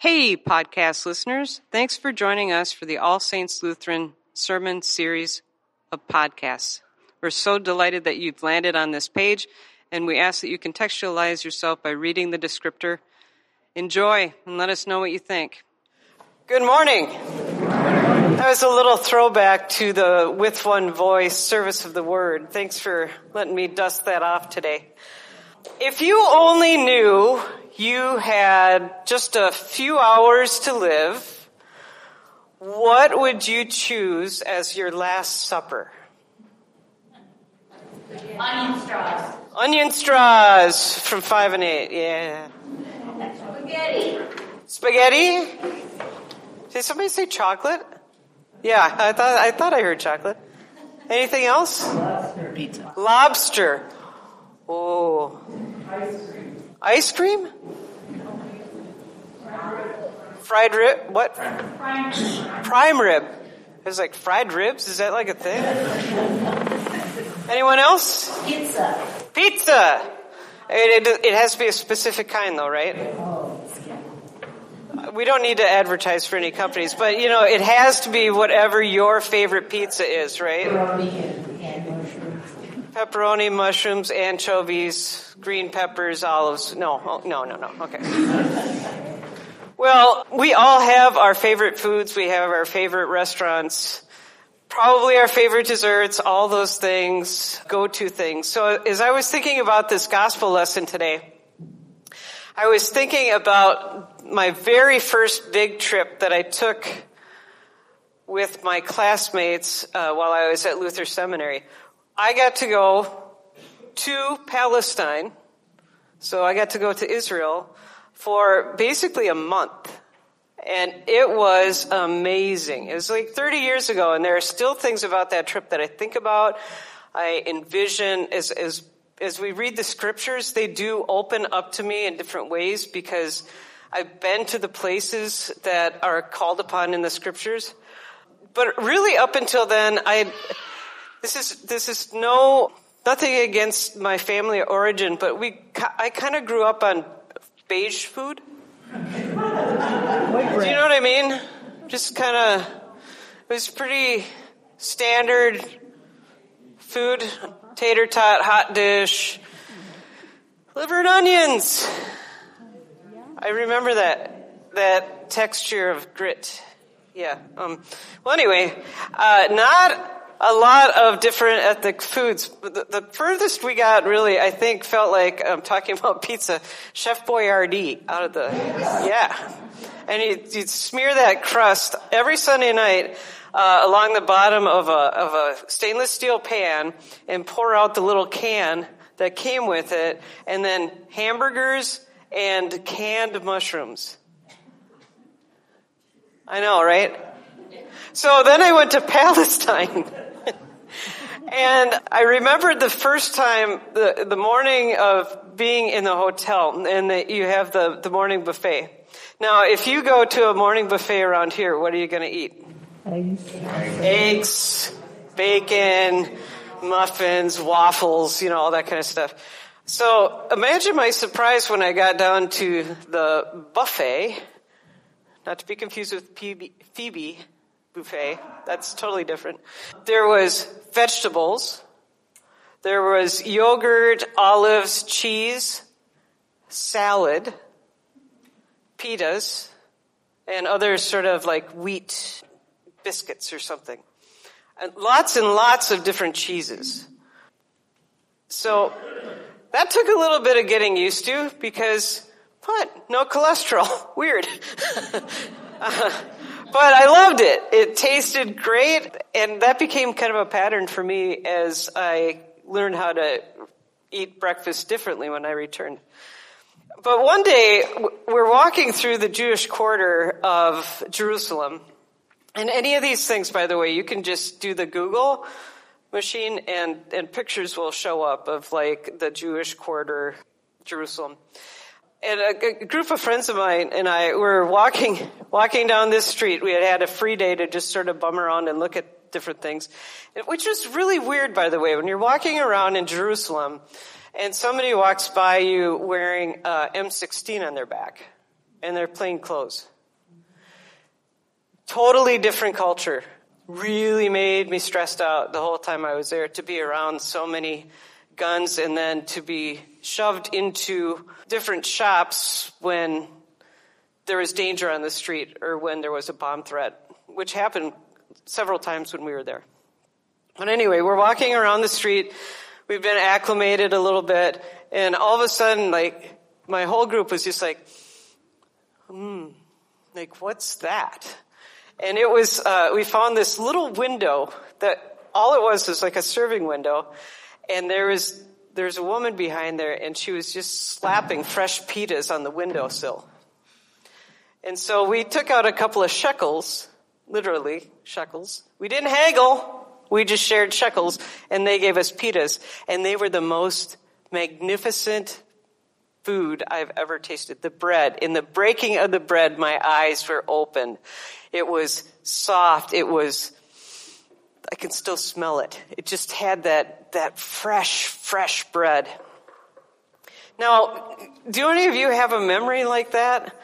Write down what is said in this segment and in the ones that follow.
Hey, podcast listeners. Thanks for joining us for the All Saints Lutheran Sermon Series of podcasts. We're so delighted that you've landed on this page, and we ask that you contextualize yourself by reading the descriptor. Enjoy and let us know what you think. Good morning. That was a little throwback to the with one voice service of the word. Thanks for letting me dust that off today. If you only knew you had just a few hours to live, what would you choose as your last supper? Onion straws. Onion straws from five and eight. Yeah. Spaghetti. Spaghetti? Did somebody say chocolate? Yeah, I thought I thought I heard chocolate. Anything else? Lobster. Pizza. Lobster. Oh. Ice cream? Fried rib? What? Prime rib. It's like fried ribs? Is that like a thing? Anyone else? Pizza. Pizza! It, it, it has to be a specific kind though, right? We don't need to advertise for any companies, but you know, it has to be whatever your favorite pizza is, right? Pepperoni mushrooms. Anchovies, green peppers, olives. No, oh, no, no, no. Okay. Well, we all have our favorite foods. We have our favorite restaurants. Probably our favorite desserts, all those things, go-to things. So as I was thinking about this gospel lesson today, I was thinking about my very first big trip that I took with my classmates uh, while I was at Luther Seminary. I got to go to Palestine, so I got to go to Israel for basically a month. And it was amazing. It was like 30 years ago, and there are still things about that trip that I think about. I envision as, as, as we read the scriptures, they do open up to me in different ways because I've been to the places that are called upon in the scriptures. But really up until then, I, this is, this is no, nothing against my family origin, but we, I kind of grew up on beige food. Do you know what I mean? Just kind of, it was pretty standard food, tater tot, hot dish, liver and onions. I remember that, that texture of grit. Yeah. Um, well, anyway, uh, not a lot of different ethnic foods. The, the furthest we got, really, I think, felt like I'm talking about pizza. Chef Boyardee out of the yeah, and you you smear that crust every Sunday night. Uh, along the bottom of a of a stainless steel pan and pour out the little can that came with it, and then hamburgers and canned mushrooms. I know, right? So then I went to Palestine. And I remembered the first time, the, the morning of being in the hotel, and that you have the, the morning buffet. Now, if you go to a morning buffet around here, what are you going to eat? Eggs. Eggs, bacon, muffins, waffles, you know, all that kind of stuff. So imagine my surprise when I got down to the buffet, not to be confused with Phoebe, Phoebe Buffay. That's totally different. There was vegetables. There was yogurt, olives, cheese, salad, pitas, and other sort of like wheat biscuits or something. And lots and lots of different cheeses. So that took a little bit of getting used to because what? No cholesterol. Weird. Uh, but I loved it. It tasted great, and that became kind of a pattern for me as I learned how to eat breakfast differently when I returned. But one day, we're walking through the Jewish quarter of Jerusalem, and any of these things, by the way, you can just do the Google machine and, and pictures will show up of like the Jewish quarter, Jerusalem and a, a, group of friends of mine and I were walking, walking down this street. We had had a free day to just sort of bum around and look at different things, which was really weird, by the way, when you're walking around in Jerusalem and somebody walks by you wearing uh, M16 on their back. and they're plain clothes. Totally different culture. Really made me stressed out the whole time I was there to be around so many guns and then to be shoved into different shops when there was danger on the street or when there was a bomb threat, which happened several times when we were there. But anyway, we're walking around the street. We've been acclimated a little bit and all of a sudden, like, my whole group was just like, hmm, like, what's that? And it was, uh, we found this little window that all it was was like a serving window. And there was, there's a woman behind there and she was just slapping fresh pitas on the windowsill. And so we took out a couple of shekels, literally shekels. We didn't haggle. We just shared shekels and they gave us pitas and they were the most magnificent food I've ever tasted. The bread. In the breaking of the bread, my eyes were open. It was soft. It was, I can still smell it. It just had that, that fresh, fresh bread. Now, do any of you have a memory like that?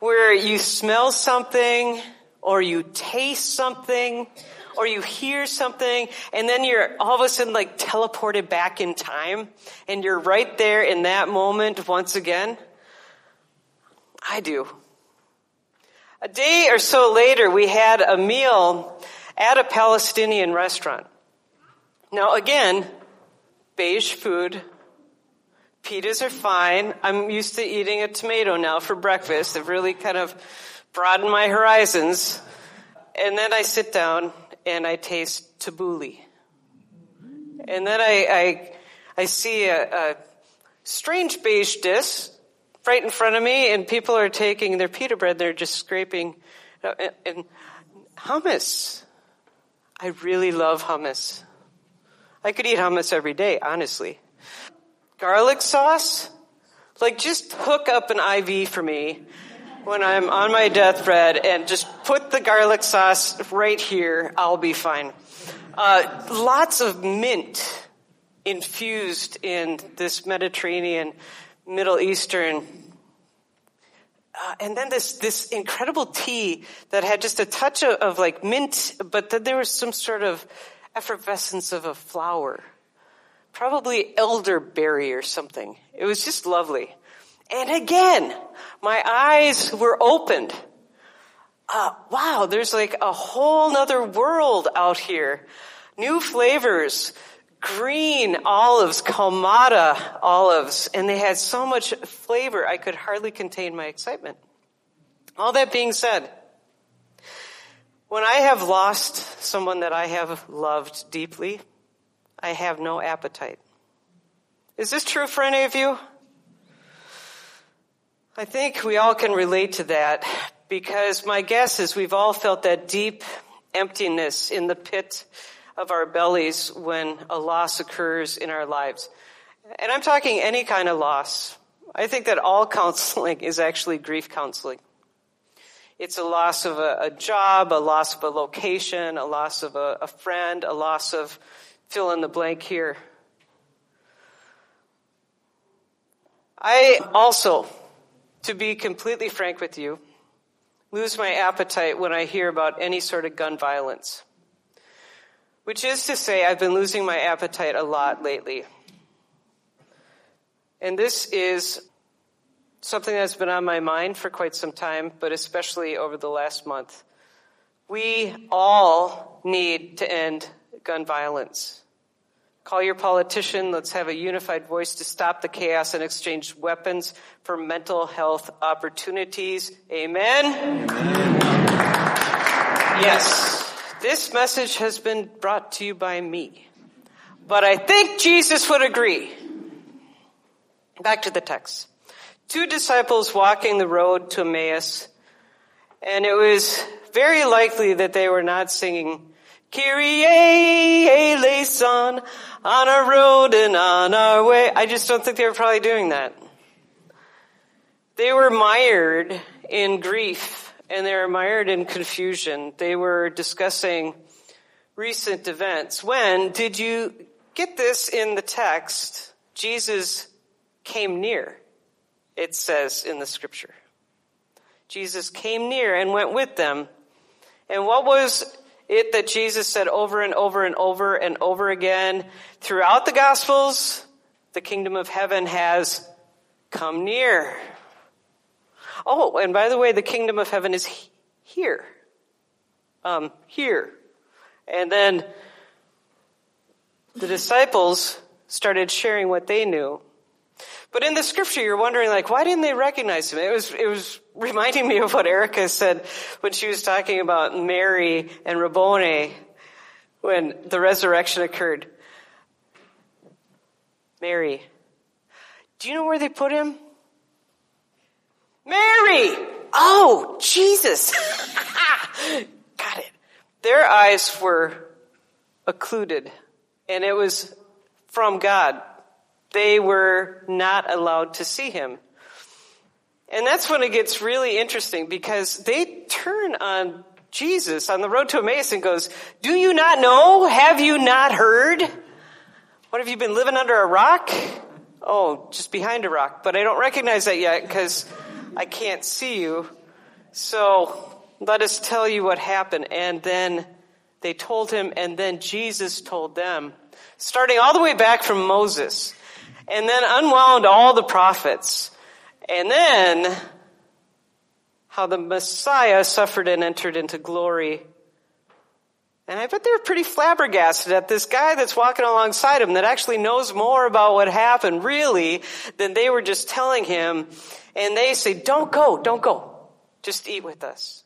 Where you smell something or you taste something or you hear something and then you're all of a sudden like teleported back in time and you're right there in that moment once again? I do. A day or so later, we had a meal at a Palestinian restaurant. Now again, beige food. Pitas are fine. I'm used to eating a tomato now for breakfast. I've really kind of broadened my horizons. And then I sit down and I taste tabbouleh. And then I, I, I see a, a strange beige dish right in front of me and people are taking their pita bread, they're just scraping, uh, and, and hummus. I really love hummus. I could eat hummus every day, honestly. Garlic sauce? Like just hook up an IV for me when I'm on my deathbed and just put the garlic sauce right here, I'll be fine. Uh, lots of mint infused in this Mediterranean, Middle Eastern, uh, and then this this incredible tea that had just a touch of, of like mint, but then there was some sort of effervescence of a flower, probably elderberry or something. It was just lovely. And again, my eyes were opened. Uh, wow, there's like a whole nother world out here. New flavors, green olives, Kalamata olives, and they had so much flavor I could hardly contain my excitement. All that being said, when I have lost someone that I have loved deeply, I have no appetite. Is this true for any of you? I think we all can relate to that because my guess is we've all felt that deep emptiness in the pit of our bellies when a loss occurs in our lives. And I'm talking any kind of loss. I think that all counseling is actually grief counseling. It's a loss of a, a job, a loss of a location, a loss of a, a friend, a loss of fill in the blank here. I also to be completely frank with you, lose my appetite when I hear about any sort of gun violence. Which is to say, I've been losing my appetite a lot lately. And this is something that's been on my mind for quite some time, but especially over the last month. We all need to end gun violence. Call your politician. Let's have a unified voice to stop the chaos and exchange weapons for mental health opportunities. Amen. Amen. Yes. This message has been brought to you by me. But I think Jesus would agree. Back to the text. Two disciples walking the road to Emmaus, and it was very likely that they were not singing Kyrie eleison on our road and on our way. I just don't think they were probably doing that. They were mired in grief and they were mired in confusion. They were discussing recent events. When did you get this in the text? Jesus came near, it says in the scripture. Jesus came near and went with them. And what was it that Jesus said over and over and over and over again throughout the Gospels? The kingdom of heaven has come near. Oh, and by the way, the kingdom of heaven is here. Um, here. And then the disciples started sharing what they knew. But in the scripture, you're wondering, like, why didn't they recognize him? It was, it was reminding me of what Erica said when she was talking about Mary and Rabboni when the resurrection occurred. Mary. Do you know where they put him? Mary! Oh, Jesus! Got it. Their eyes were occluded, and it was from God. They were not allowed to see him. And that's when it gets really interesting because they turn on Jesus on the road to Emmaus and goes, Do you not know? Have you not heard? What have you been living under a rock? Oh, just behind a rock. But I don't recognize that yet because I can't see you. So let us tell you what happened. And then they told him, and then Jesus told them, starting all the way back from Moses, and then unwound all the prophets. And then how the Messiah suffered and entered into glory and I bet they're pretty flabbergasted at this guy that's walking alongside him that actually knows more about what happened really than they were just telling him. And they say, don't go, don't go. Just eat with us.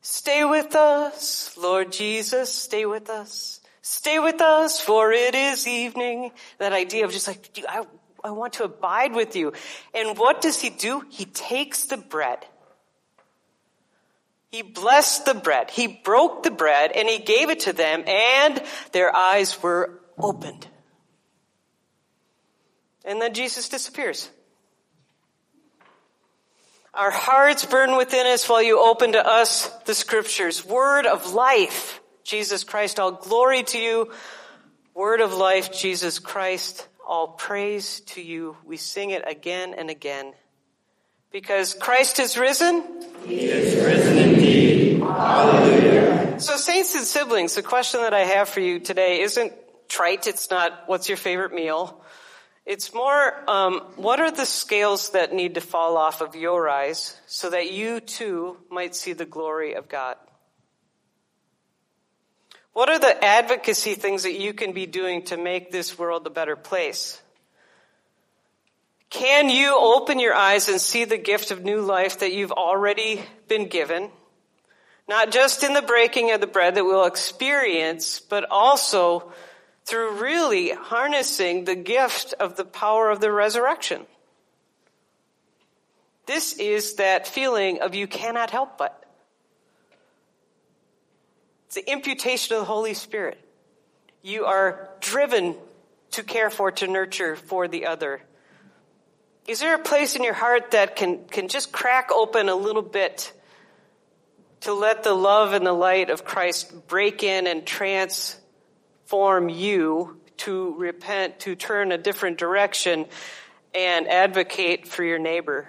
Stay with us, Lord Jesus, stay with us. Stay with us, for it is evening. That idea of just like, I, I want to abide with you. And what does he do? He takes the bread he blessed the bread. He broke the bread and he gave it to them and their eyes were opened. And then Jesus disappears. Our hearts burn within us while you open to us the scriptures. Word of life, Jesus Christ, all glory to you. Word of life, Jesus Christ, all praise to you. We sing it again and again. Because Christ is risen? He is risen indeed. Hallelujah. So saints and siblings, the question that I have for you today isn't trite. It's not, what's your favorite meal? It's more, um, what are the scales that need to fall off of your eyes so that you too might see the glory of God? What are the advocacy things that you can be doing to make this world a better place? Can you open your eyes and see the gift of new life that you've already been given? Not just in the breaking of the bread that we'll experience, but also through really harnessing the gift of the power of the resurrection. This is that feeling of you cannot help but. It's the imputation of the Holy Spirit. You are driven to care for, to nurture for the other. Is there a place in your heart that can, can just crack open a little bit to let the love and the light of Christ break in and transform you to repent, to turn a different direction and advocate for your neighbor,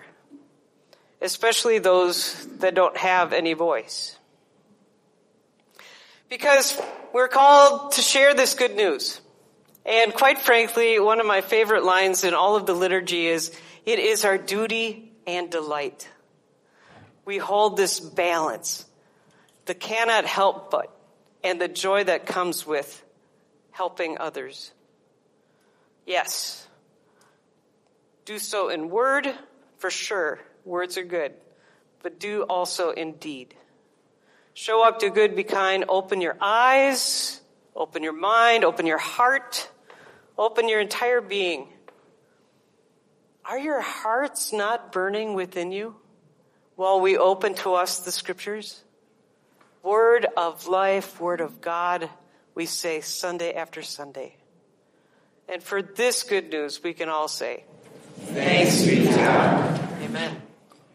especially those that don't have any voice? Because we're called to share this good news. And quite frankly, one of my favorite lines in all of the liturgy is, it is our duty and delight. We hold this balance, the cannot help but, and the joy that comes with helping others. Yes. Do so in word, for sure. Words are good. But do also in deed. Show up, do good, be kind, open your eyes, open your mind, open your heart, open your entire being are your hearts not burning within you while we open to us the scriptures? Word of life, word of God, we say Sunday after Sunday. And for this good news, we can all say, Thanks be to God. Amen.